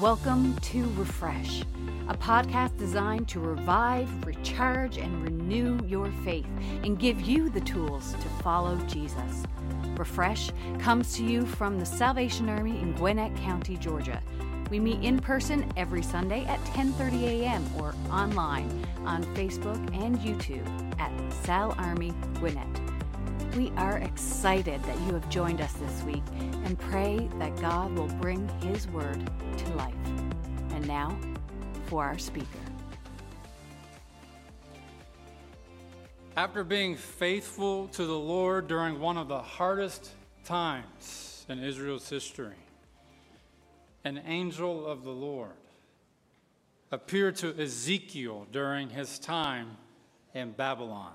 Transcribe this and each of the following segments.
Welcome to Refresh, a podcast designed to revive, recharge, and renew your faith and give you the tools to follow Jesus. Refresh comes to you from the Salvation Army in Gwinnett County, Georgia. We meet in person every Sunday at 10:30 a.m. or online on Facebook and YouTube at Sal Army Gwinnett. We are excited that you have joined us this week and pray that God will bring His word to life. And now for our speaker. After being faithful to the Lord during one of the hardest times in Israel's history, an angel of the Lord appeared to Ezekiel during his time in Babylon.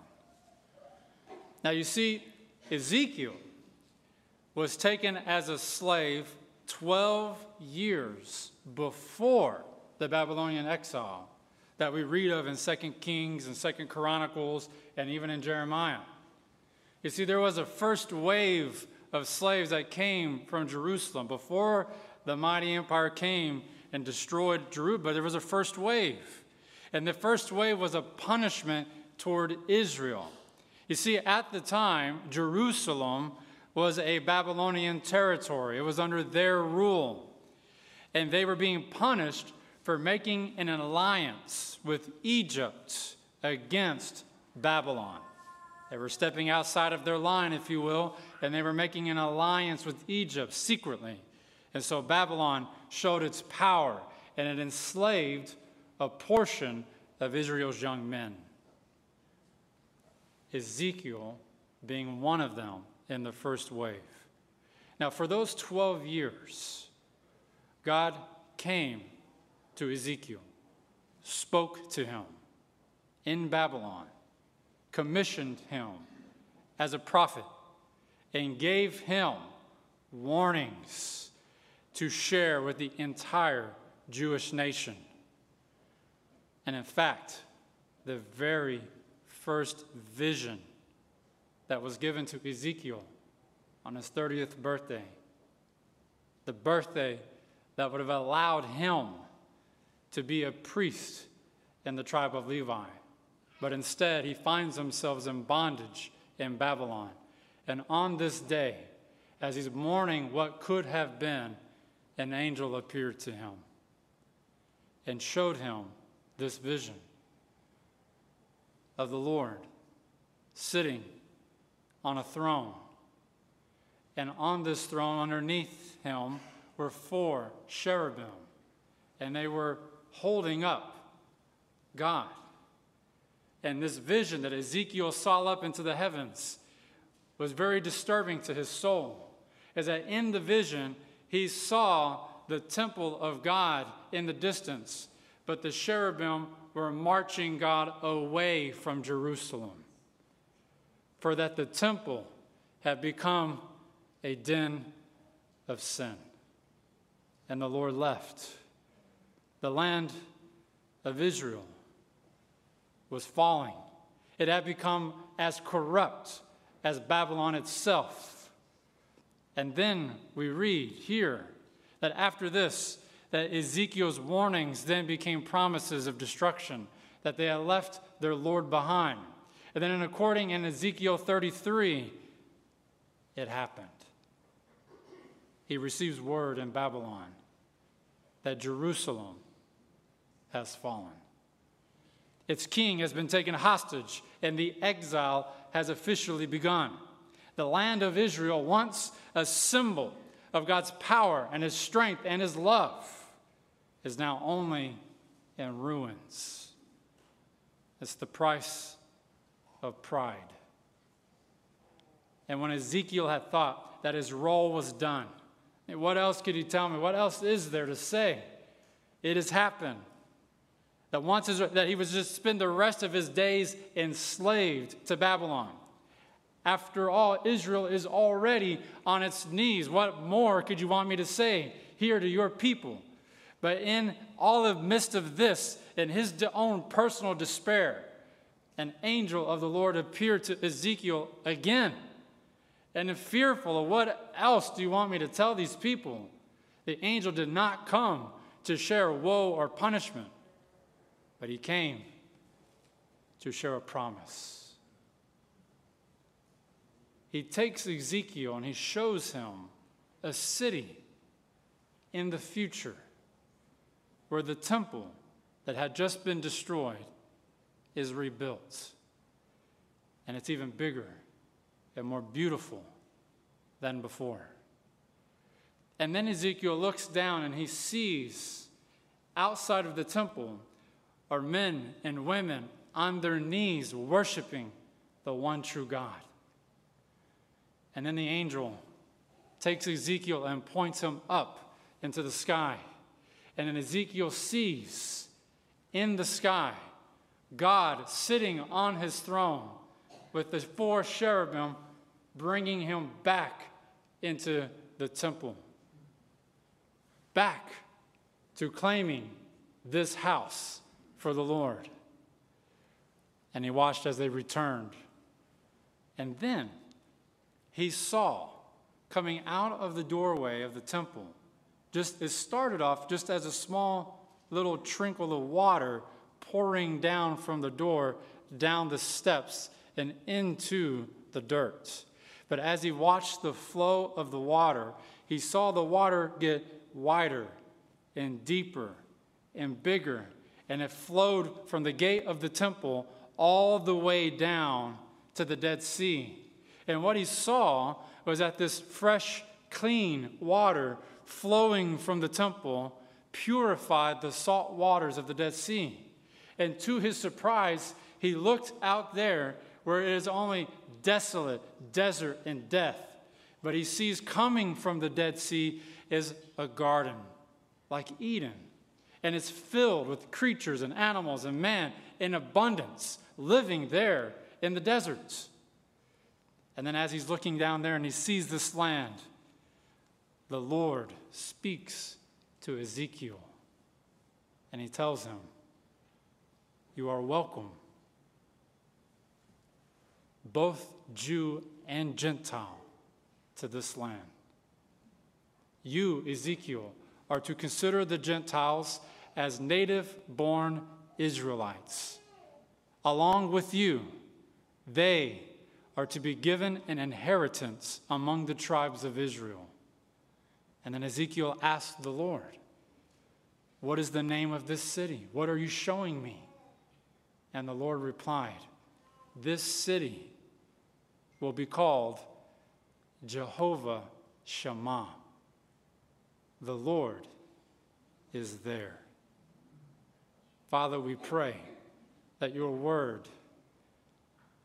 Now, you see, Ezekiel was taken as a slave 12 years before the Babylonian exile that we read of in 2 Kings and 2 Chronicles and even in Jeremiah. You see, there was a first wave of slaves that came from Jerusalem before the mighty empire came and destroyed Jerusalem, but there was a first wave. And the first wave was a punishment toward Israel. You see, at the time, Jerusalem was a Babylonian territory, it was under their rule. And they were being punished for making an alliance with Egypt against Babylon. They were stepping outside of their line, if you will, and they were making an alliance with Egypt secretly. And so Babylon showed its power and it enslaved a portion of Israel's young men. Ezekiel being one of them in the first wave. Now, for those 12 years, God came to Ezekiel, spoke to him in Babylon, commissioned him as a prophet, and gave him warnings to share with the entire Jewish nation. And in fact, the very first vision that was given to Ezekiel on his 30th birthday, the birthday that would have allowed him to be a priest in the tribe of Levi. But instead, he finds himself in bondage in Babylon. And on this day, as he's mourning what could have been, an angel appeared to him and showed him this vision of the Lord sitting on a throne. And on this throne, underneath him, were four cherubim, and they were holding up God. And this vision that Ezekiel saw up into the heavens was very disturbing to his soul. Is that in the vision, he saw the temple of God in the distance, but the cherubim were marching God away from Jerusalem, for that the temple had become a den of sin. And the Lord left. The land of Israel was falling. It had become as corrupt as Babylon itself. And then we read here that after this, that Ezekiel's warnings then became promises of destruction, that they had left their Lord behind. And then, in according in Ezekiel 33, it happened. He receives word in Babylon that Jerusalem has fallen. Its king has been taken hostage, and the exile has officially begun. The land of Israel, once a symbol of God's power and His strength and His love is now only in ruins. It's the price of pride. And when Ezekiel had thought that his role was done, what else could he tell me? What else is there to say? It has happened. That once his, that he was just spend the rest of his days enslaved to Babylon. After all, Israel is already on its knees. What more could you want me to say here to your people? But in all the midst of this, in his own personal despair, an angel of the Lord appeared to Ezekiel again. And fearful of what else do you want me to tell these people? The angel did not come to share woe or punishment, but he came to share a promise. He takes Ezekiel and he shows him a city in the future where the temple that had just been destroyed is rebuilt. And it's even bigger and more beautiful than before. And then Ezekiel looks down and he sees outside of the temple are men and women on their knees worshiping the one true God. And then the angel takes Ezekiel and points him up into the sky. And then Ezekiel sees in the sky God sitting on his throne with the four cherubim bringing him back into the temple, back to claiming this house for the Lord. And he watched as they returned. And then he saw coming out of the doorway of the temple, just it started off just as a small little trickle of water pouring down from the door down the steps and into the dirt. But as he watched the flow of the water, he saw the water get wider and deeper and bigger, and it flowed from the gate of the temple all the way down to the Dead Sea. And what he saw was that this fresh, clean water flowing from the temple purified the salt waters of the Dead Sea. And to his surprise, he looked out there where it is only desolate, desert, and death. But he sees coming from the Dead Sea is a garden like Eden. And it's filled with creatures and animals and man in abundance living there in the deserts. And then as he's looking down there and he sees this land, the Lord speaks to Ezekiel and he tells him, You are welcome both Jew and Gentile, to this land. You, Ezekiel, are to consider the Gentiles as native born Israelites. Along with you, they are to be given an inheritance among the tribes of Israel. And then Ezekiel asked the Lord, What is the name of this city? What are you showing me? And the Lord replied, This city will be called Jehovah Shammah. The Lord is there. Father, we pray that your word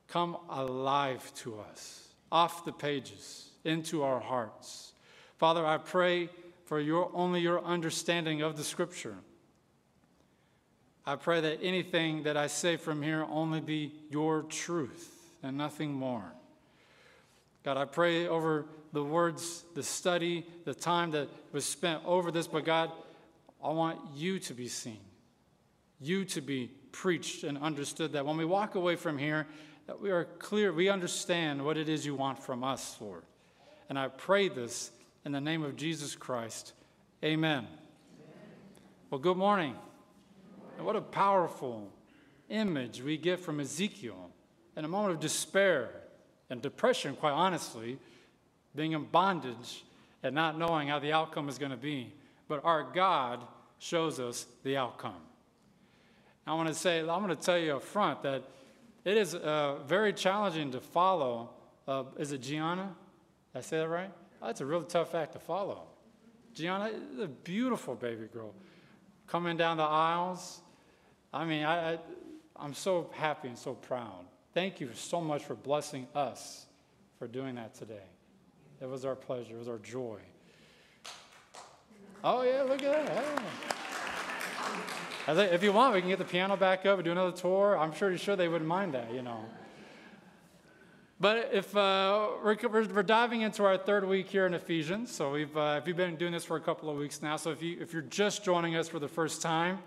come alive to us, off the pages, into our hearts. Father, I pray for your only your understanding of the scripture. I pray that anything that I say from here only be your truth and nothing more. God, I pray over the words, the study, the time that was spent over this, but God, I want you to be seen, you to be preached and understood. That when we walk away from here, that we are clear, we understand what it is you want from us, Lord. And I pray this in the name of Jesus Christ. Amen. Amen. Well, good morning. And what a powerful image we get from Ezekiel in a moment of despair and depression, quite honestly, being in bondage and not knowing how the outcome is going to be. But our God shows us the outcome. I want to say, I'm going to tell you up front that it is uh, very challenging to follow. Uh, is it Gianna? Did I say that right? Oh, that's a really tough act to follow. Gianna is a beautiful baby girl. Coming down the aisles. I mean, I, I, I'm so happy and so proud. Thank you so much for blessing us for doing that today. It was our pleasure, it was our joy. Oh, yeah, look at that. Hey. If you want, we can get the piano back up and do another tour. I'm pretty sure they wouldn't mind that, you know. But if uh, we're, we're, diving into our third week here in Ephesians, so we've uh, if you've been doing this for a couple of weeks now, so if you if you're just joining us for the first time,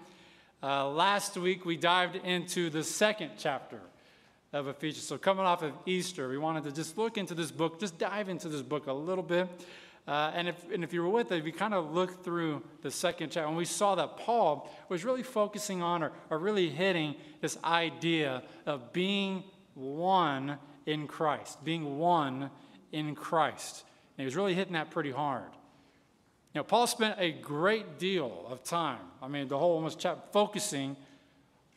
uh, last week we dived into the second chapter of Ephesians. So, coming off of Easter, we wanted to just look into this book, just dive into this book a little bit. Uh, and, if, and if you were with us, we kind of looked through the second chapter, and we saw that Paul was really focusing on or, or really hitting this idea of being one in Christ, being one in Christ. And he was really hitting that pretty hard. You know, Paul spent a great deal of time, I mean, the whole almost chapter, focusing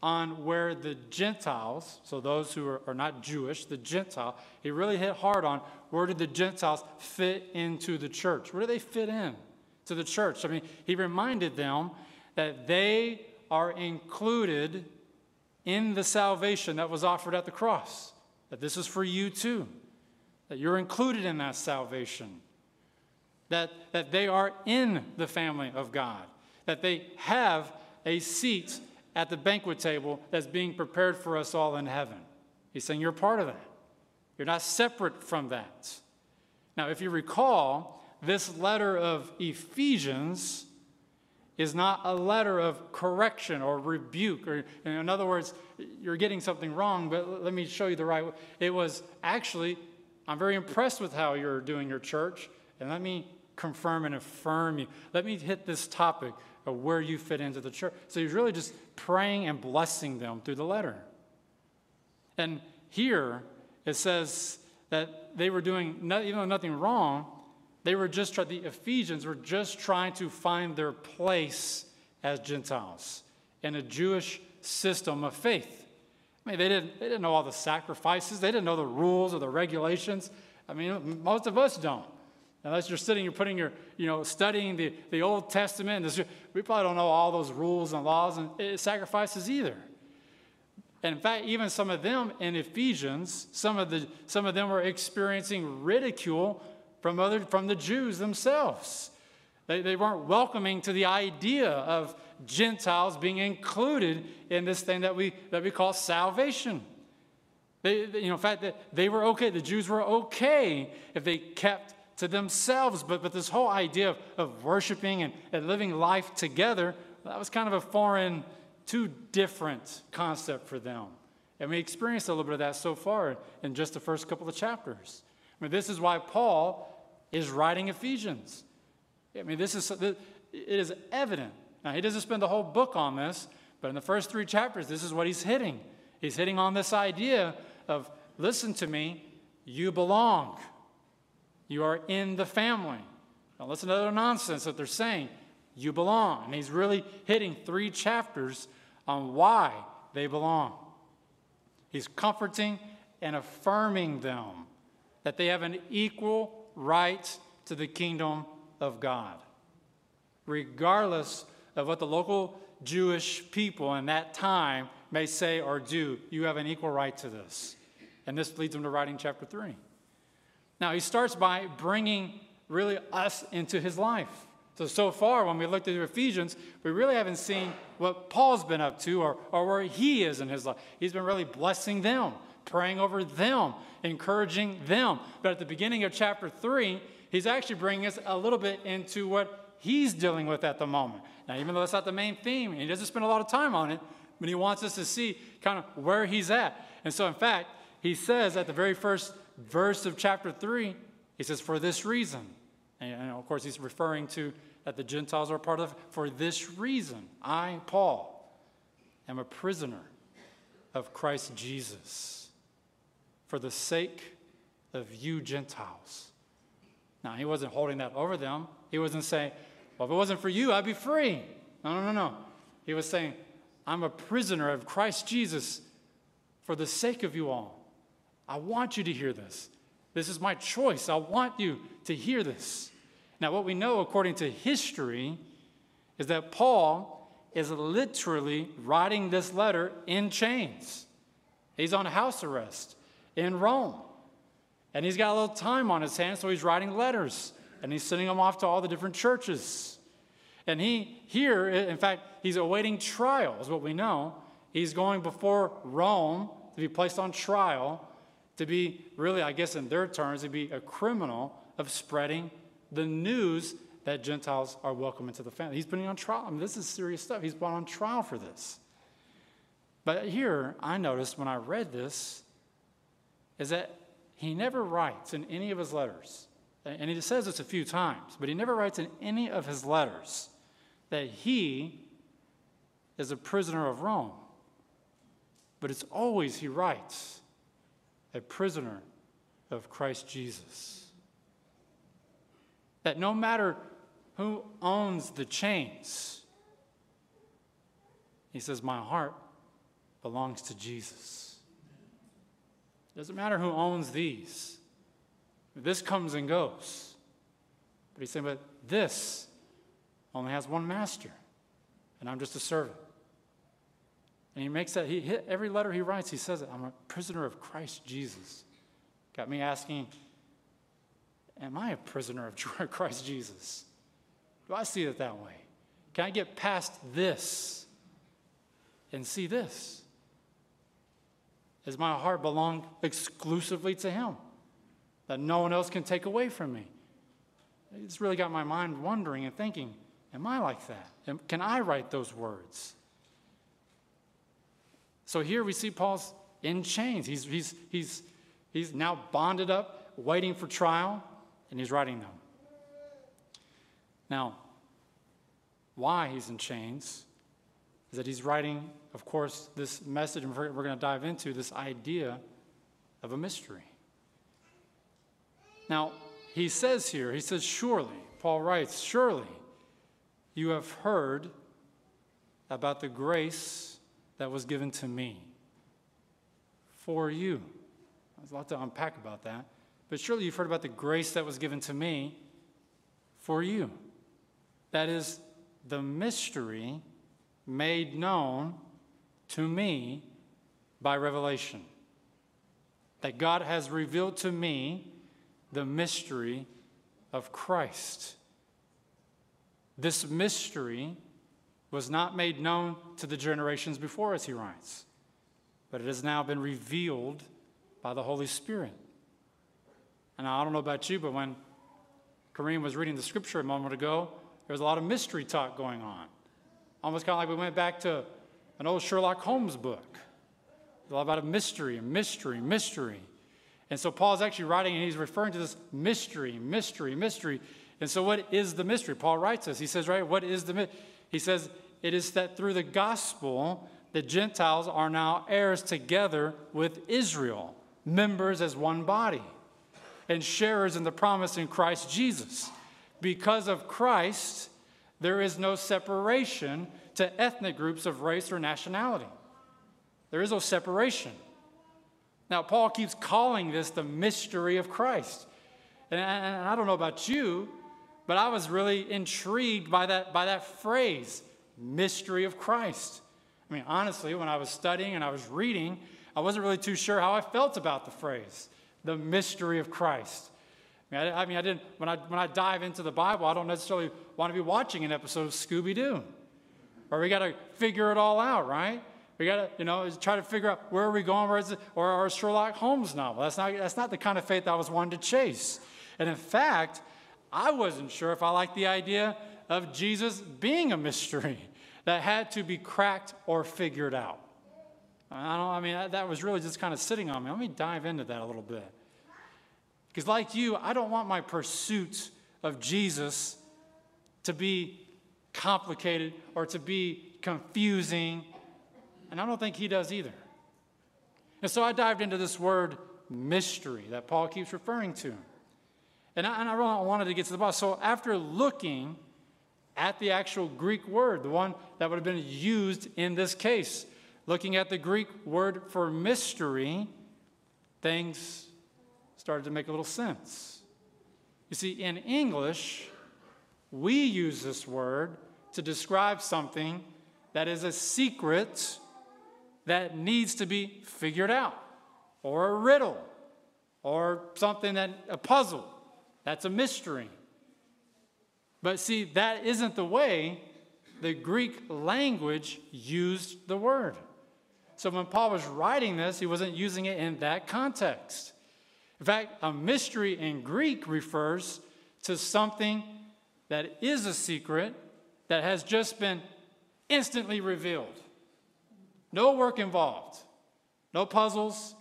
on where the Gentiles, so those who are, are, not Jewish, the Gentile, he really hit hard on where did the Gentiles fit into the church? Where do they fit in to the church? I mean, he reminded them that they are included in the salvation that was offered at the cross, that this is for you too, that you're included in that salvation, that, that they are in the family of God, that they have a seat at the banquet table that's being prepared for us all in heaven. He's saying you're part of that. You're not separate from that. Now, if you recall, this letter of Ephesians is not a letter of correction or rebuke. Or, in other words, you're getting something wrong, but let me show you the right way. It was actually, I'm very impressed with how you're doing your church, and let me confirm and affirm you. Let me hit this topic of where you fit into the church. So he's really just praying and blessing them through the letter. And here it says that they were doing, even though nothing wrong, they were just, trying, the Ephesians were just trying to find their place as Gentiles in a Jewish system of faith. I mean, they didn't, they didn't know all the sacrifices, they didn't know the rules or the regulations. I mean, most of us don't. Unless you're sitting, you're putting your, you know, studying the, the Old Testament. We probably don't know all those rules and laws and eh, sacrifices either. And in fact, even some of them in Ephesians, some of, the, some of them were experiencing ridicule from, other, from the Jews themselves. They, they weren't welcoming to the idea of Gentiles being included in this thing that we, that we call salvation. They, you know, in fact, they were okay. The Jews were okay if they kept to themselves. But, but this whole idea of, of worshiping and, and living life together, that was kind of a foreign, too different concept for them. And we experienced a little bit of that so far in just the first couple of chapters. I mean, this is why Paul is writing Ephesians. I mean, this is, it is evident. Now, he doesn't spend the whole book on this, but in the first three chapters, this is what he's hitting. He's hitting on this idea of listen to me, you belong. You are in the family. Don't listen to other nonsense that they're saying. You belong. And he's really hitting three chapters on why they belong. He's comforting and affirming them that they have an equal right to the kingdom of God. Regardless of what the local Jewish people in that time may say or do, you have an equal right to this. And this leads them to writing chapter 3. Now, he starts by bringing really us into his life. So, so far, when we looked at Ephesians, we really haven't seen what Paul's been up to or, or where he is in his life. He's been really blessing them, praying over them, encouraging them. But at the beginning of chapter 3, he's actually bringing us a little bit into what he's dealing with at the moment. Now, even though that's not the main theme, he doesn't spend a lot of time on it, but he wants us to see kind of where he's at. And so, in fact, he says at the very first verse of chapter 3, he says, For this reason. And of course, he's referring to that the Gentiles are part of. For this reason, I, Paul, am a prisoner of Christ Jesus for the sake of you Gentiles. Now, he wasn't holding that over them. He wasn't saying, Well, if it wasn't for you, I'd be free. No, no, no, no. He was saying, I'm a prisoner of Christ Jesus for the sake of you all. I want you to hear this. This is my choice. I want you to hear this. Now, what we know according to history is that Paul is literally writing this letter in chains. He's on house arrest in Rome. And he's got a little time on his hands, so he's writing letters and he's sending them off to all the different churches. And he, here, in fact, he's awaiting trial, is what we know. He's going before Rome to be placed on trial to be really, I guess, in their terms, to be a criminal of spreading the news that Gentiles are welcome into the family. He's putting on trial. I mean, this is serious stuff. He's brought on trial for this. But here, I noticed when I read this, is that he never writes in any of his letters and he says this a few times, but he never writes in any of his letters that he is a prisoner of Rome. But it's always, he writes, a prisoner of Christ Jesus. That no matter who owns the chains, he says, My heart belongs to Jesus. Doesn't matter who owns these, this comes and goes. But he's saying, But this only has one master, and I'm just a servant. And he makes that, he hit every letter he writes, he says it, I'm a prisoner of Christ Jesus. Got me asking, am I a prisoner of Christ Jesus? Do I see it that way? Can I get past this and see this? Does my heart belong exclusively to Him? That no one else can take away from me? It's really got my mind wondering and thinking, am I like that? Can I write those words? So here we see Paul's in chains. He's, he's, he's, he's now bonded up, waiting for trial, and he's writing them. Now, why he's in chains is that he's writing, of course, this message, and we're, we're going to dive into this idea of a mystery. Now, he says here, he says, surely, Paul writes, surely you have heard about the grace that was given to me for you. There's a lot to unpack about that. But surely you've heard about the grace that was given to me for you. That is the mystery made known to me by revelation. That God has revealed to me the mystery of Christ. This mystery was not made known to the generations before us, he writes, but it has now been revealed by the Holy Spirit. And I don't know about you, but when Kareem was reading the scripture a moment ago, there was a lot of mystery talk going on. Almost kind of like we went back to an old Sherlock Holmes book. a lot about a mystery, mystery, mystery. And so Paul's actually writing and he's referring to this mystery, mystery, mystery. And so, what is the mystery? Paul writes this. He says, right, what is the mystery? He says, It is that through the gospel, the Gentiles are now heirs together with Israel, members as one body, and sharers in the promise in Christ Jesus. Because of Christ, there is no separation to ethnic groups of race or nationality. There is no separation. Now, Paul keeps calling this the mystery of Christ. And I don't know about you, but I was really intrigued by that, by that phrase, mystery of Christ. I mean, honestly, when I was studying and I was reading, I wasn't really too sure how I felt about the phrase, the mystery of Christ. I mean, I, I, mean, I didn't, when I, when I dive into the Bible, I don't necessarily want to be watching an episode of Scooby Doo. Or we got to figure it all out, right? We got to, you know, try to figure out where are we going, where is it, or our Sherlock Holmes novel. That's not, that's not the kind of faith I was wanting to chase. And in fact, I wasn't sure if I liked the idea of Jesus being a mystery that had to be cracked or figured out. I don't, I mean, that was really just kind of sitting on me. Let me dive into that a little bit. Because, like you, I don't want my pursuit of Jesus to be complicated or to be confusing. And I don't think he does either. And so I dived into this word mystery that Paul keeps referring to. And I, and I really wanted to get to the bottom. So after looking at the actual Greek word, the one that would have been used in this case, looking at the Greek word for mystery, things started to make a little sense. You see, in English, we use this word to describe something that is a secret that needs to be figured out, or a riddle, or something that a puzzle. That's a mystery. But see, that isn't the way the Greek language used the word. So when Paul was writing this, he wasn't using it in that context. In fact, a mystery in Greek refers to something that is a secret that has just been instantly revealed. No work involved, no puzzles,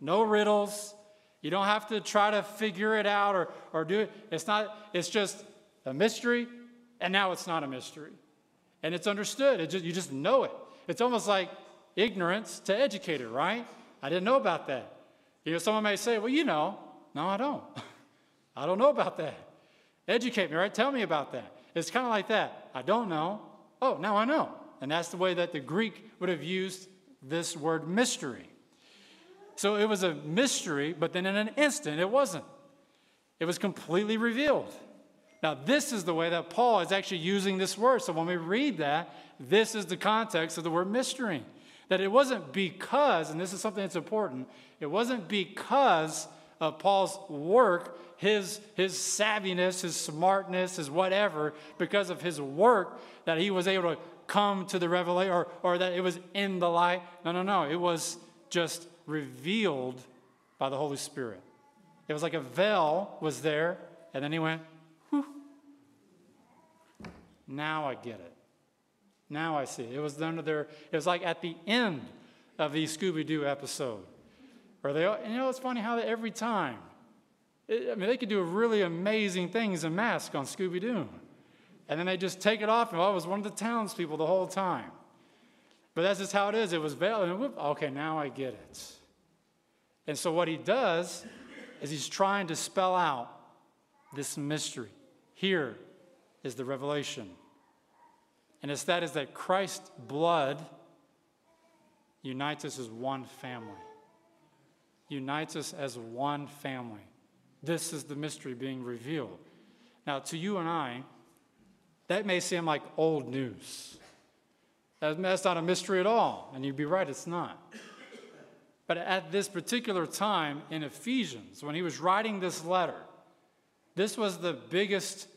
no riddles. You don't have to try to figure it out or, or do it. It's not, it's just a mystery, and now it's not a mystery. And it's understood. It just, you just know it. It's almost like ignorance to educator, right? I didn't know about that. You know, someone may say, well, you know. No, I don't. I don't know about that. Educate me, right? Tell me about that. It's kind of like that. I don't know. Oh, now I know. And that's the way that the Greek would have used this word mystery. So it was a mystery, but then in an instant, it wasn't. It was completely revealed. Now, this is the way that Paul is actually using this word. So when we read that, this is the context of the word mystery. That it wasn't because, and this is something that's important, it wasn't because of Paul's work, his, his savviness, his smartness, his whatever, because of his work that he was able to come to the revelation or, or that it was in the light. No, no, no. It was just revealed by the Holy Spirit. It was like a veil was there, and then he went, Whew. Now I get it. Now I see. It was under there. It was like at the end of the Scooby Doo episode. Or they, you know, it's funny how every time, it, I mean, they could do really amazing things in mask on Scooby Doo. And then they just take it off, and oh, I was one of the townspeople the whole time. But that's just how it is. It was veiled, and whoop, okay, now I get it. And so what he does is he's trying to spell out this mystery. Here is the revelation. And it's that is that Christ's blood unites us as one family unites us as one family. This is the mystery being revealed. Now, to you and I, that may seem like old news. That's not a mystery at all. And you'd be right, it's not. But at this particular time in Ephesians, when he was writing this letter, this was the biggest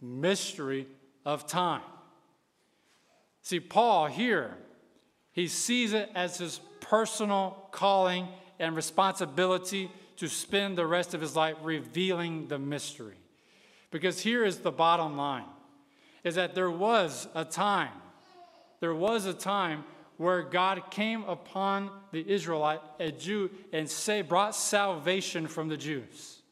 mystery of time. See, Paul here, he sees it as his personal calling and responsibility to spend the rest of his life revealing the mystery. Because here is the bottom line is that there was a time, there was a time where God came upon the Israelite, a Jew, and say, brought salvation from the Jews.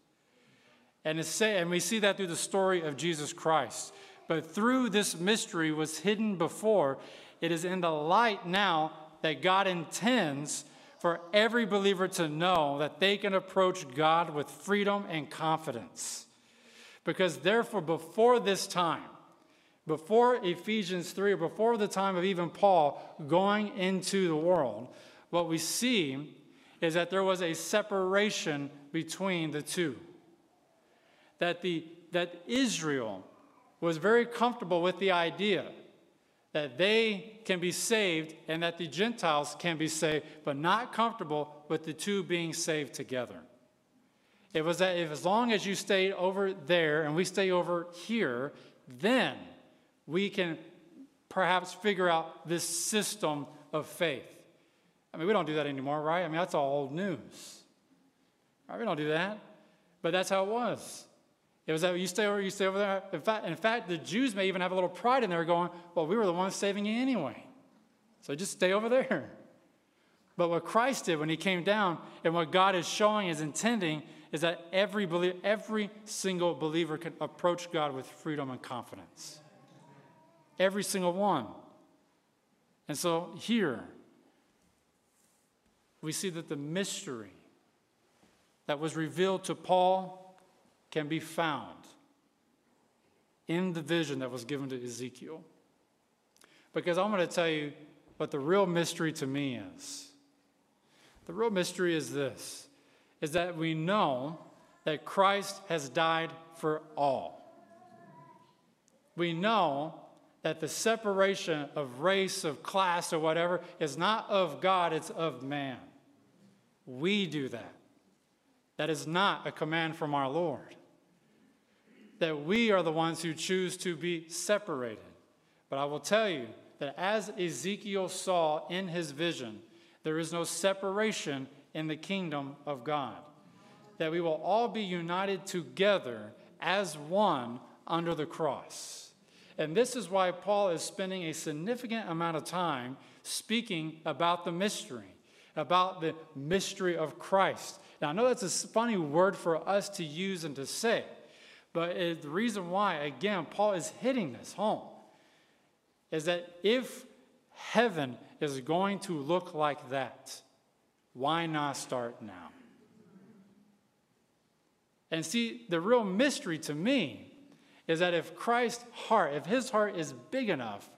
And, say, and we see that through the story of Jesus Christ. But through this mystery was hidden before, it is in the light now that God intends for every believer to know that they can approach God with freedom and confidence. Because therefore, before this time, before Ephesians 3, or before the time of even Paul going into the world, what we see is that there was a separation between the two. That, the, that Israel was very comfortable with the idea that they can be saved and that the Gentiles can be saved, but not comfortable with the two being saved together. It was that if as long as you stay over there and we stay over here, then we can perhaps figure out this system of faith. I mean, we don't do that anymore, right? I mean, that's all old news. Right? We don't do that. But that's how it was. It was that you stay over, you stay over there. In fact, in fact, the Jews may even have a little pride in there going, well, we were the ones saving you anyway. So just stay over there. But what Christ did when he came down and what God is showing is intending is that every, believer, every single believer can approach God with freedom and confidence. Every single one. And so here, we see that the mystery that was revealed to Paul can be found in the vision that was given to Ezekiel. Because I'm going to tell you what the real mystery to me is. The real mystery is this is that we know that Christ has died for all. We know that the separation of race, of class, or whatever is not of God, it's of man. We do that. That is not a command from our Lord that we are the ones who choose to be separated. But I will tell you that as Ezekiel saw in his vision, there is no separation in the kingdom of God. That we will all be united together as one under the cross. And this is why Paul is spending a significant amount of time speaking about the mystery, about the mystery of Christ, Now, I know that's a funny word for us to use and to say, but it, the reason why, again, Paul is hitting this home is that if heaven is going to look like that, why not start now? And see, the real mystery to me is that if Christ's heart, if his heart is big enough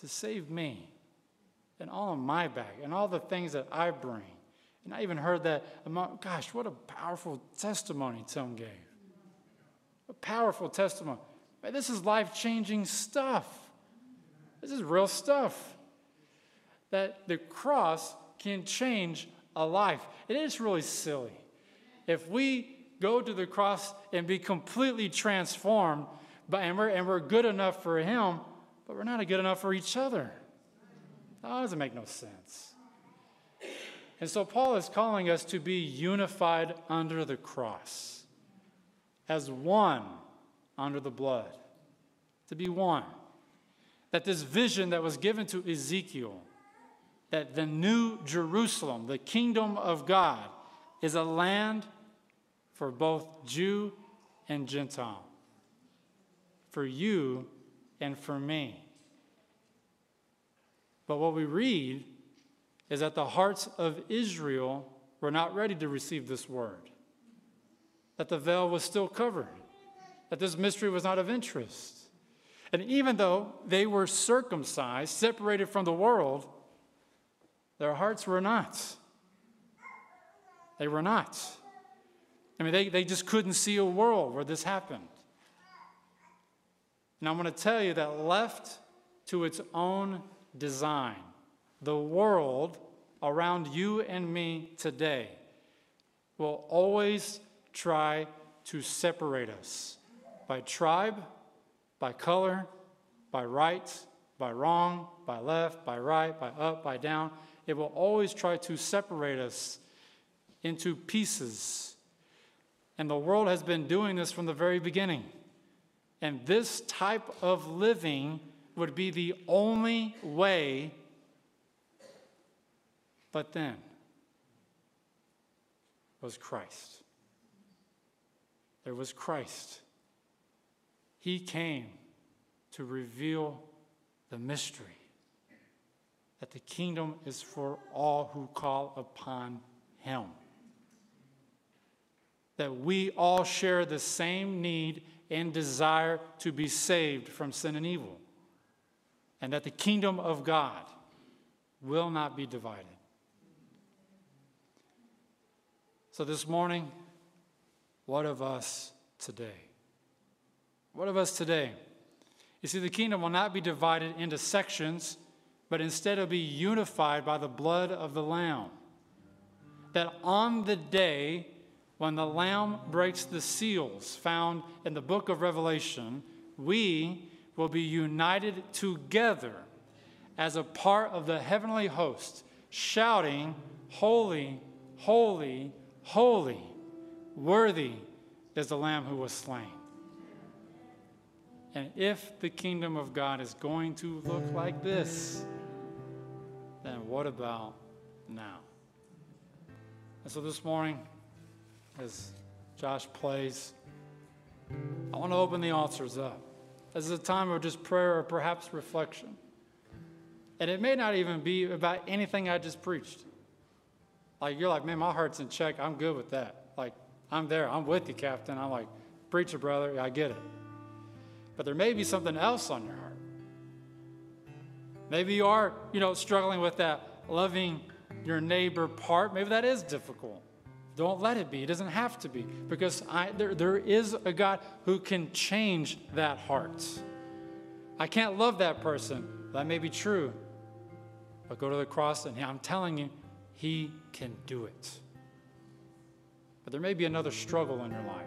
to save me and all of my back and all the things that I bring, and I even heard that, among, gosh, what a powerful testimony Tim gave. A powerful testimony. Man, this is life changing stuff. This is real stuff. That the cross can change a life. It is really silly. If we go to the cross and be completely transformed, but, and, we're, and we're good enough for Him, but we're not good enough for each other. That doesn't make no sense. And so Paul is calling us to be unified under the cross, as one under the blood, to be one. That this vision that was given to Ezekiel, that the new Jerusalem, the kingdom of God, is a land for both Jew and Gentile, for you and for me. But what we read is that the hearts of Israel were not ready to receive this word, that the veil was still covered, that this mystery was not of interest. And even though they were circumcised, separated from the world, their hearts were not. They were not. I mean, they, they just couldn't see a world where this happened. And I'm going to tell you that left to its own design, the world around you and me today will always try to separate us by tribe, by color, by right, by wrong, by left, by right, by up, by down. It will always try to separate us into pieces and the world has been doing this from the very beginning. And this type of living would be the only way. But then was Christ. There was Christ. He came to reveal the mystery that the kingdom is for all who call upon him that we all share the same need and desire to be saved from sin and evil, and that the kingdom of God will not be divided. So, this morning, what of us today? What of us today? You see, the kingdom will not be divided into sections, but instead it'll be unified by the blood of the Lamb. That on the day when the Lamb breaks the seals found in the book of Revelation, we will be united together as a part of the heavenly host, shouting, Holy, holy, holy, worthy is the Lamb who was slain. And if the kingdom of God is going to look like this, then what about now? And so this morning, as Josh plays, I want to open the altars up. This is a time of just prayer or perhaps reflection. And it may not even be about anything I just preached. Like, you're like, man, my heart's in check. I'm good with that. I'm there. I'm with you, Captain. I'm like, preacher, brother. I get it. But there may be something else on your heart. Maybe you are, you know, struggling with that loving your neighbor part. Maybe that is difficult. Don't let it be. It doesn't have to be because I, there, there is a God who can change that heart. I can't love that person. That may be true. But go to the cross, and I'm telling you, He can do it. But there may be another struggle in your life.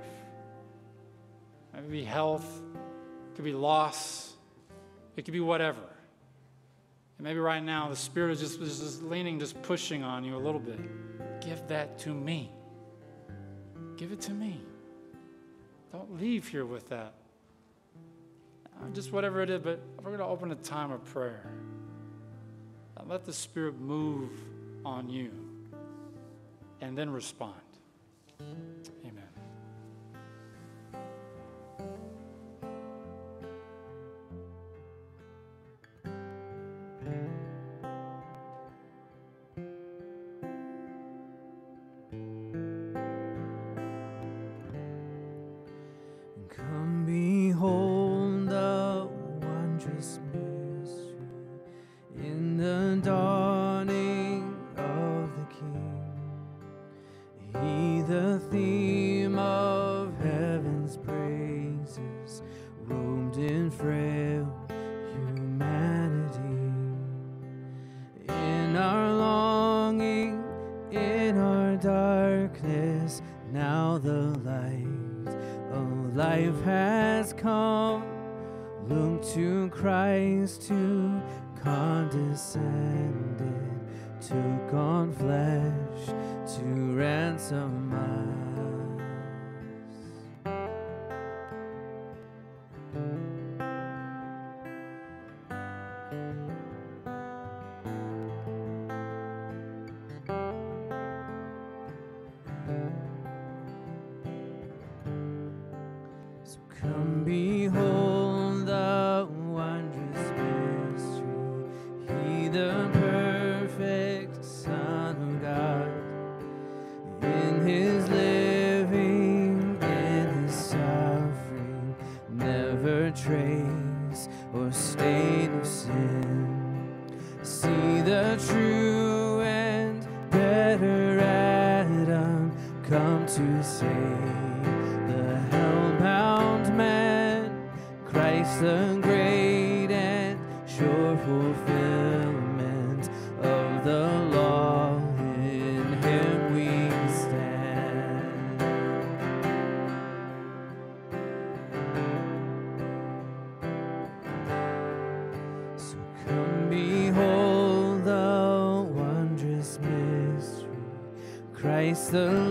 It may be health, it could be loss, it could be whatever. And maybe right now the Spirit is just, just leaning, just pushing on you a little bit. Give that to me. Give it to me. Don't leave here with that. Uh, just whatever it is, but we're going to open a time of prayer. Let the Spirit move on you and then respond. Life has come. Look to Christ who condescended, took on flesh to ransom us. The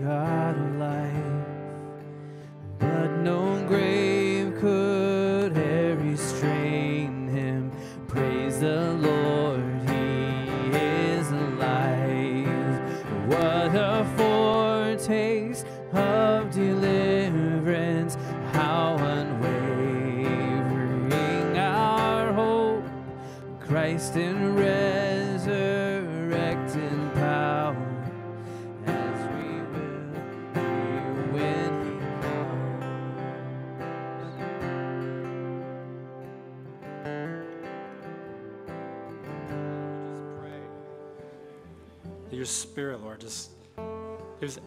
God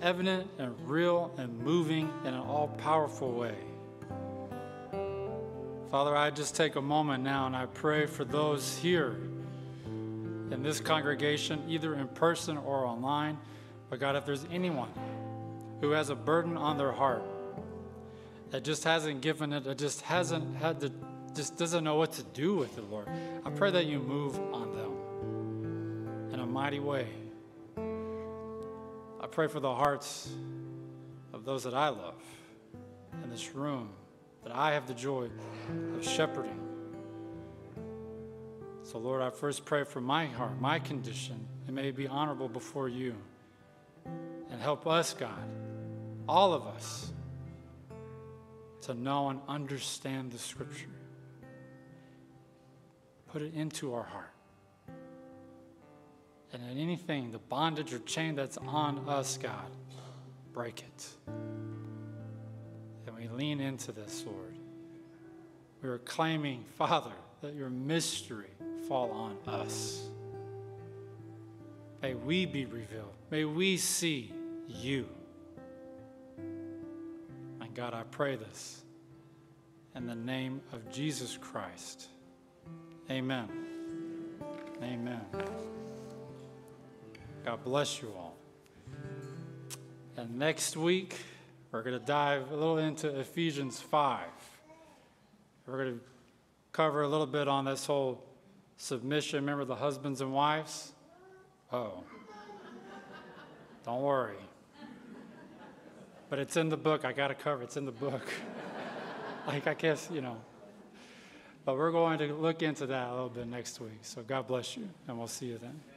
evident and real and moving in an all powerful way. Father, I just take a moment now and I pray for those here in this congregation, either in person or online. But God, if there's anyone who has a burden on their heart that just hasn't given it, that just hasn't had to, just doesn't know what to do with it, Lord, I pray that you move on them in a mighty way. Pray for the hearts of those that I love in this room, that I have the joy of shepherding. So, Lord, I first pray for my heart, my condition, and may it be honorable before you. And help us, God, all of us, to know and understand the Scripture. Put it into our heart And in anything, the bondage or chain that's on us, God, break it. And we lean into this, Lord. We are claiming, Father, that your mystery fall on us. May we be revealed. May we see you. And God, I pray this in the name of Jesus Christ. Amen. Amen. God bless you all. And next week, we're going to dive a little into Ephesians 5. We're going to cover a little bit on this whole submission. Remember the husbands and wives? Oh. Don't worry. But it's in the book. I got to cover It's in the book. like, I guess, you know. But we're going to look into that a little bit next week. So God bless you, and we'll see you then.